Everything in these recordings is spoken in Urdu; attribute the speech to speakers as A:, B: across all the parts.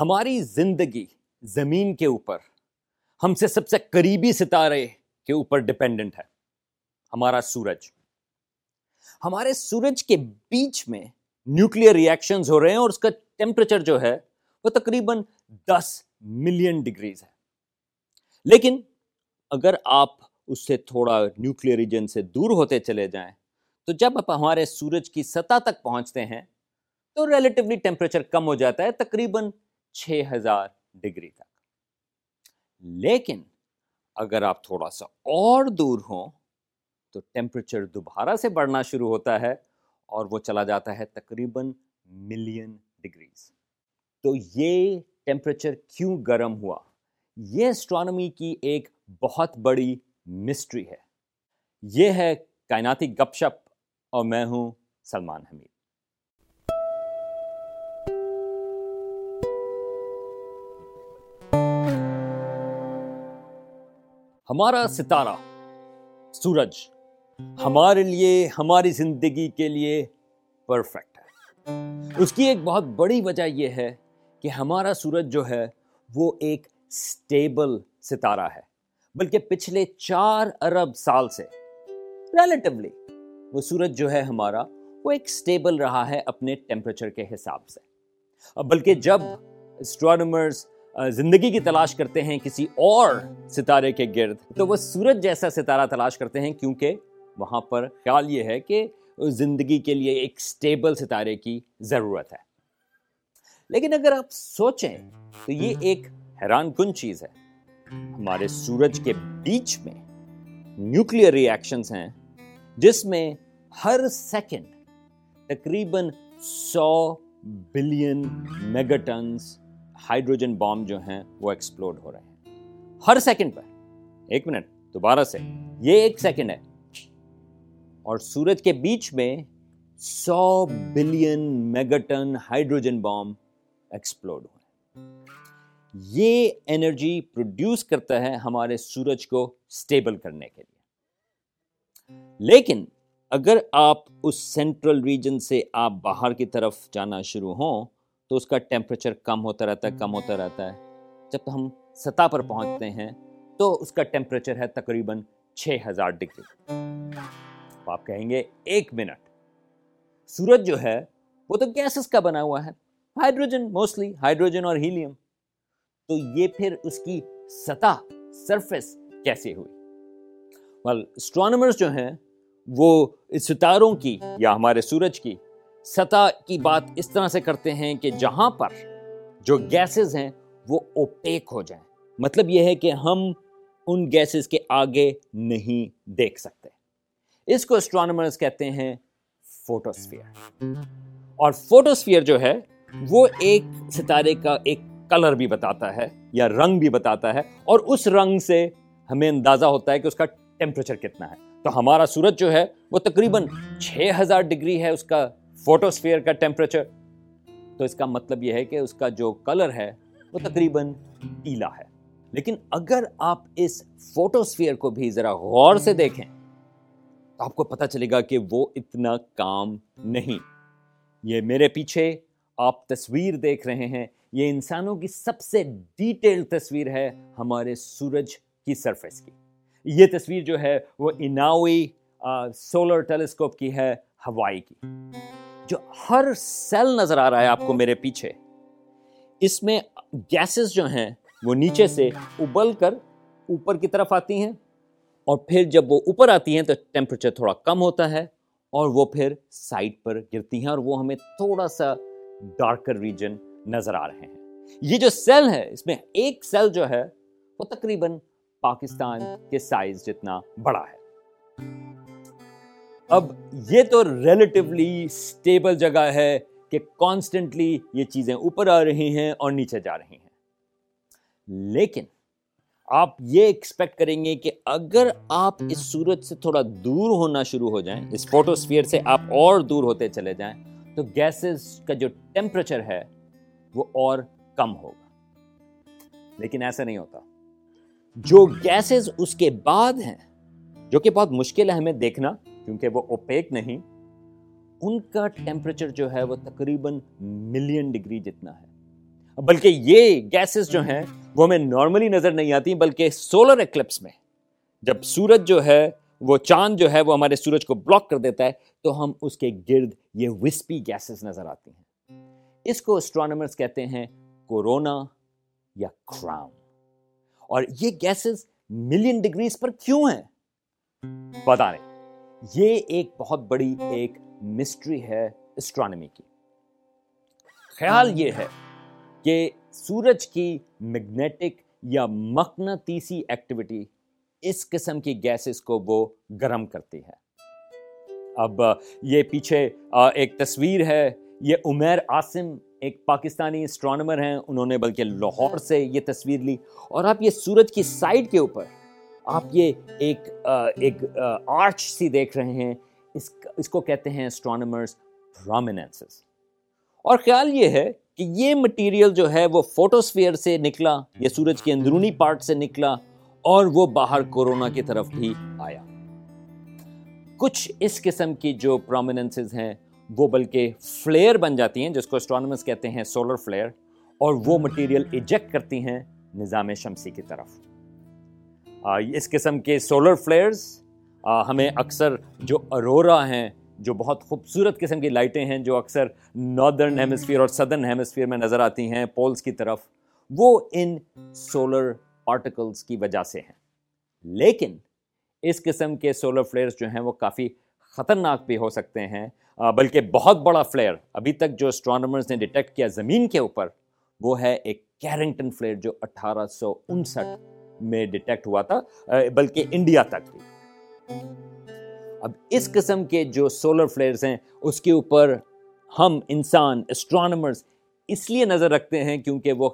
A: ہماری زندگی زمین کے اوپر، ہم سے سب سے قریبی ستارے کے اوپر ڈپینڈنٹ ہے، ہمارا سورج۔ ہمارے سورج کے بیچ میں نیوکلیر ریئیکشنز ہو رہے ہیں اور اس کا ٹیمپریچر جو ہے وہ تقریباً دس ملین ڈگریز ہے۔ لیکن اگر آپ اس سے تھوڑا نیوکلیر ریجن سے دور ہوتے چلے جائیں، تو جب آپ ہمارے سورج کی سطح تک پہنچتے ہیں، تو ریلیٹیولی ٹیمپریچر کم ہو جاتا ہے، تقریباً چھ ہزار ڈگری تک۔ لیکن اگر آپ تھوڑا سا اور دور ہوں تو ٹیمپریچر دوبارہ سے بڑھنا شروع ہوتا ہے اور وہ چلا جاتا ہے تقریباً ملین ڈگریز۔ تو یہ ٹیمپریچر کیوں گرم ہوا؟ یہ اسٹرانومی کی ایک بہت بڑی مسٹری ہے۔ یہ ہے کائناتی گپ شپ اور میں ہوں سلمان حمید۔ ہمارا ستارہ، سورج، ہمارے لیے، ہماری زندگی کے لیے پرفیکٹ ہے۔ اس کی ایک بہت بڑی وجہ یہ ہے کہ ہمارا سورج جو ہے، وہ ایک سٹیبل ستارہ ہے۔ بلکہ پچھلے چار ارب سال سے ریلیٹیولی وہ سورج جو ہے ہمارا، وہ ایک سٹیبل رہا ہے اپنے ٹیمپریچر کے حساب سے۔ بلکہ جب اسٹرانومرز زندگی کی تلاش کرتے ہیں کسی اور ستارے کے گرد۔ تو وہ سورج جیسا ستارہ تلاش کرتے ہیں کیونکہ وہاں پر خیال یہ ہے کہ زندگی کے لیے ایک سٹیبل ستارے کی ضرورت ہے۔ لیکن اگر آپ سوچیں تو یہ ایک حیران کن چیز ہے۔ ہمارے سورج کے بیچ میں نیوکلیر ریئیکشنز ہیں، جس میں ہر سیکنڈ تقریباً سو بلین میگاٹنس ہائیڈروجن بام جو ہیں وہ ایکسپلوڈ ہو رہے ہیں۔ ہر سیکنڈ پر، ایک منٹ، دوبارہ سے، یہ ایک سیکنڈ ہے۔ اور سورج کے بیچ میں سو billion megaton hydrogen bomb explode ہوئے یہ انرجی پروڈیوس کرتا ہے ہمارے سورج کو اسٹیبل کرنے کے لیے۔ لیکن اگر آپ اس سینٹرل ریجن سے آپ باہر کی طرف جانا شروع ہوں تو اس کا ٹیمپریچر کم ہوتا رہتا ہے، کم ہوتا رہتا ہے۔ جب ہم سطح پر پہنچتے ہیں تو اس کا ٹیمپریچر ہے تقریباً چھ ہزار ڈگری۔ آپ کہیں گے، ایک منٹ۔ سورج جو ہے، وہ تو گیسز کا بنا ہوا ہے۔ ہائیڈروجن موسٹلی ہائیڈروجن اور ہیلیم۔ تو یہ پھر اس کی سطح سرفیس کیسے ہوئی؟ اسٹرانومرز جو ہیں، وہ ستاروں کی یا ہمارے سورج کی سطح کی بات اس طرح سے کرتے ہیں کہ جہاں پر جو گیسز ہیں وہ اوپیک ہو جائیں۔ مطلب یہ ہے کہ ہم ان گیسز کے آگے نہیں دیکھ سکتے۔ اس کو اسٹرانومرز کہتے ہیں فوٹوسفیئر اور فوٹوسفیئر جو ہے وہ ایک ستارے کا ایک کلر بھی بتاتا ہے یا رنگ بھی بتاتا ہے اور اس رنگ سے ہمیں اندازہ ہوتا ہے کہ اس کا ٹیمپریچر کتنا ہے۔ تو ہمارا سورج جو ہے وہ تقریباً چھ ہزار ڈگری ہے، اس کا فوٹوسفیئر کا ٹیمپریچر تو اس کا مطلب یہ ہے کہ اس کا جو کلر ہے وہ تقریباً پیلا ہے. لیکن اگر آپ اس فوٹوسفیئر کو بھی ذرا غور سے دیکھیں، تو آپ کو پتا چلے گا کہ وہ اتنا کام نہیں. یہ میرے پیچھے آپ تصویر دیکھ رہے ہیں. یہ انسانوں کی سب سے ڈیٹیل تصویر ہے ہمارے سورج کی سرفیس کی. یہ تصویر جو ہے وہ اناوی سولر ٹیلیسکوپ کی ہے، ہوائی کی. جو ہر سیل نظر آ رہا ہے آپ کو میرے پیچھے، اس میں گیسز جو ہیں وہ نیچے سے ابل کر اوپر کی طرف آتی ہیں اور پھر جب وہ اوپر آتی ہیں تو ٹیمپریچر تھوڑا کم ہوتا ہے اور وہ پھر سائڈ پر گرتی ہیں اور وہ ہمیں تھوڑا سا ڈارکر ریجن نظر آ رہے ہیں۔ یہ جو سیل ہے، اس میں ایک سیل جو ہے وہ تقریباً پاکستان کے سائز جتنا بڑا ہے۔ اب یہ تو ریلیٹیولی سٹیبل جگہ ہے کہ کانسٹنٹلی یہ چیزیں اوپر آ رہی ہیں اور نیچے جا رہی ہیں۔ لیکن آپ یہ ایکسپیکٹ کریں گے کہ اگر آپ اس سورج سے تھوڑا دور ہونا شروع ہو جائیں، اس فوٹوسفیئر سے آپ اور دور ہوتے چلے جائیں، تو گیسز کا جو ٹیمپریچر ہے وہ اور کم ہوگا۔ لیکن ایسا نہیں ہوتا۔ جو گیسز اس کے بعد ہیں، جو کہ بہت مشکل ہے ہمیں دیکھنا کیونکہ وہ اوپیک نہیں، ان کا ٹیمپریچر جو ہے وہ تقریباً ملین ڈگری جتنا ہے۔ بلکہ یہ گیسز جو ہیں وہ ہمیں نارملی نظر نہیں آتی، بلکہ سولر ایکلپس میں۔ جب سورج جو ہے، وہ چاند جو ہے، وہ ہمارے سورج کو بلاک کر دیتا ہے، تو ہم اس کے گرد یہ وسپی گیسز نظر آتی ہیں۔ اس کو اسٹرانومرز کہتے ہیں کورونا یا کراؤن اور یہ گیسز ملین ڈگریز پر کیوں ہیں؟ بتا رہے یہ ایک بہت بڑی ایک مسٹری ہے اسٹرانمی کی۔ خیال یہ ہے کہ سورج کی میگنیٹک یا مقناطیسی ایکٹیویٹی اس قسم کی گیسز کو وہ گرم کرتی ہے۔ اب یہ پیچھے ایک تصویر ہے۔ یہ عمیر عاصم ایک پاکستانی اسٹرانومر ہیں۔ انہوں نے بلکہ لاہور سے یہ تصویر لی۔ اور آپ یہ سورج کی سائڈ کے اوپر آپ یہ ایک ایک آرچ سی دیکھ رہے ہیں، اس اس کو کہتے ہیں اسٹرانومرز پرومیننسز اور خیال یہ ہے کہ یہ مٹیریل جو ہے وہ فوٹوسفیئر سے نکلا، یہ سورج کے اندرونی پارٹ سے نکلا اور وہ باہر کورونا کی طرف بھی آیا۔ کچھ اس قسم کی جو پرومیننسز ہیں، وہ بلکہ فلیئر بن جاتی ہیں، جس کو اسٹرانومرز کہتے ہیں سولر فلیئر اور وہ مٹیریل ایجیکٹ کرتی ہیں نظام شمسی کی طرف۔ اس قسم کے سولر فلیئرز ہمیں اکثر جو ارورا ہیں، جو بہت خوبصورت قسم کی لائٹیں ہیں، جو اکثر ناردرن ہیمسفیئر اور سدرن ہیمسفیئر میں نظر آتی ہیں پولز کی طرف، وہ ان سولر پارٹیکلز کی وجہ سے ہیں۔ لیکن اس قسم کے سولر فلیئرز جو ہیں، وہ کافی خطرناک بھی ہو سکتے ہیں۔ بلکہ بہت بڑا فلیئر ابھی تک جو اسٹرانومرز نے ڈیٹیکٹ کیا زمین کے اوپر، وہ ہے ایک کیرنگٹن فلیئر جو اٹھارہ سو انسٹھ میں ڈیٹیکٹ ہوا تھا بلکہ انڈیا تک بھی۔ اب اس قسم کے جو سولر فلیئرز ہیں، اس کے اوپر ہم انسان اسٹرانومرز اس لیے نظر رکھتے ہیں کیونکہ وہ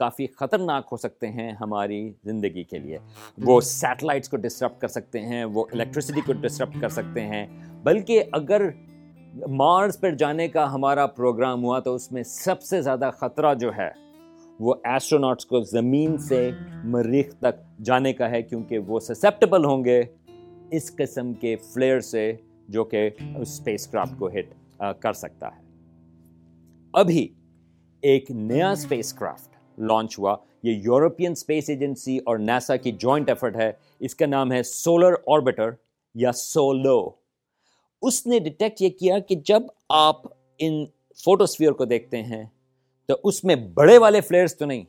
A: کافی خطرناک ہو سکتے ہیں ہماری زندگی کے لیے۔ وہ سیٹلائٹس کو ڈسٹرپ کر سکتے ہیں، وہ الیکٹریسٹی کو ڈسٹرپ کر سکتے ہیں۔ بلکہ اگر مارس پر جانے کا ہمارا پروگرام ہوا تو اس میں سب سے زیادہ خطرہ جو ہے وہ ایسٹروناٹس کو زمین سے مریخ تک جانے کا ہے کیونکہ وہ سسیپٹیبل ہوں گے اس قسم کے فلیئر سے جو کہ اسپیس کرافٹ کو ہٹ کر سکتا ہے۔ ابھی ایک نیا اسپیس کرافٹ لانچ ہوا، یہ یورپین اسپیس ایجنسی اور نیسا کی جوائنٹ ایفرٹ ہے۔ اس کا نام ہے سولر آربیٹر یا سولو اس نے ڈیٹیکٹ یہ کیا کہ جب آپ ان فوٹوسفیئر کو دیکھتے ہیں تو اس میں بڑے والے فلیئرز تو نہیں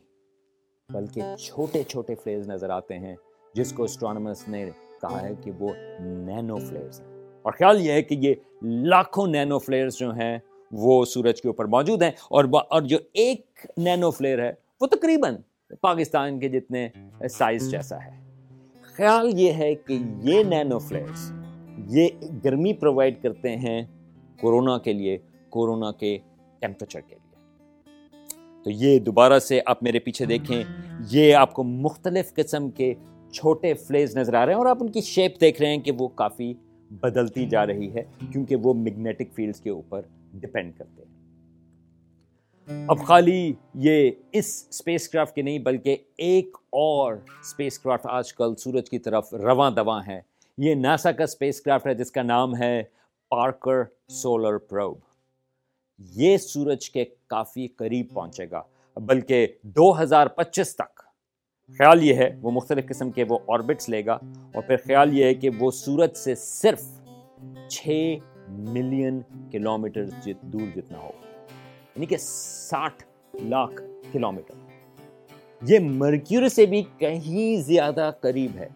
A: بلکہ چھوٹے چھوٹے فلیئرز نظر آتے ہیں جس کو اسٹرانومرس نے کہا ہے کہ وہ نینو فلیئرز ہیں۔ اور خیال یہ ہے کہ یہ لاکھوں نینو فلیئرز جو ہیں وہ سورج کے اوپر موجود ہیں۔ اور اور جو ایک نینو فلیئر ہے وہ تقریباً پاکستان کے جتنے سائز جیسا ہے۔ خیال یہ ہے کہ یہ نینو فلیئرز یہ گرمی پرووائڈ کرتے ہیں کورونا کے لیے کورونا کے ٹیمپریچر کے لیے۔ تو یہ دوبارہ سے آپ میرے پیچھے دیکھیں۔ یہ آپ کو مختلف قسم کے چھوٹے فلیز نظر آ رہے ہیں اور آپ ان کی شیپ دیکھ رہے ہیں کہ وہ کافی بدلتی جا رہی ہے کیونکہ وہ میگنیٹک فیلڈز کے اوپر ڈپینڈ کرتے ہیں۔ اب خالی یہ اس اسپیس کرافٹ کے نہیں بلکہ ایک اور اسپیس کرافٹ آج کل سورج کی طرف رواں دواں ہے یہ ناسا کا اسپیس کرافٹ ہے جس کا نام ہے پارکر سولر پروب یہ سورج کے کافی قریب پہنچے گا۔ بلکہ دو ہزار پچیس تک۔ خیال یہ ہے وہ مختلف قسم کے وہ آربٹس لے گا۔ اور پھر خیال یہ ہے کہ وہ سورج سے صرف چھ ملین کلو میٹر دور جتنا ہو۔ یعنی کہ ساٹھ لاکھ کلو میٹر یہ مرکیور سے بھی کہیں زیادہ قریب ہے۔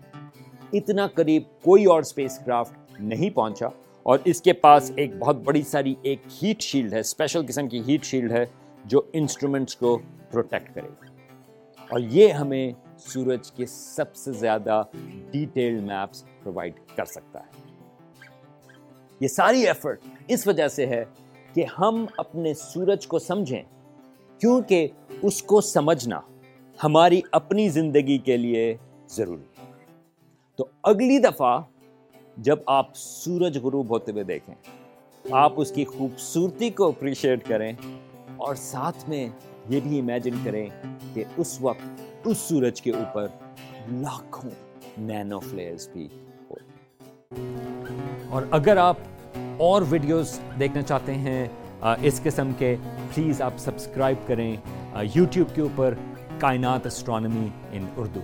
A: اتنا قریب کوئی اور اسپیس کرافٹ نہیں پہنچا۔ اور اس کے پاس ایک بہت بڑی ساری ایک ہیٹ شیلڈ ہے اسپیشل قسم کی ہیٹ شیلڈ ہے جو انسٹرومنٹس کو پروٹیکٹ کرے گی۔ اور یہ ہمیں سورج کے سب سے زیادہ ڈیٹیلڈ میپس پرووائڈ کر سکتا ہے۔ یہ ساری ایفرٹ اس وجہ سے ہے کہ ہم اپنے سورج کو سمجھیں، کیونکہ اس کو سمجھنا ہماری اپنی زندگی کے لیے ضروری ہے۔ تو اگلی دفعہ جب آپ سورج غروب ہوتے ہوئے دیکھیں، آپ اس کی خوبصورتی کو اپریشیٹ کریں اور ساتھ میں یہ بھی امیجن کریں کہ اس وقت اس سورج کے اوپر لاکھوں نینو فلیئرز بھی ہو۔ اور اگر آپ اور ویڈیوز دیکھنا چاہتے ہیں اس قسم کے پلیز آپ سبسکرائب کریں یوٹیوب کے اوپر کائنات اسٹرانمی ان اردو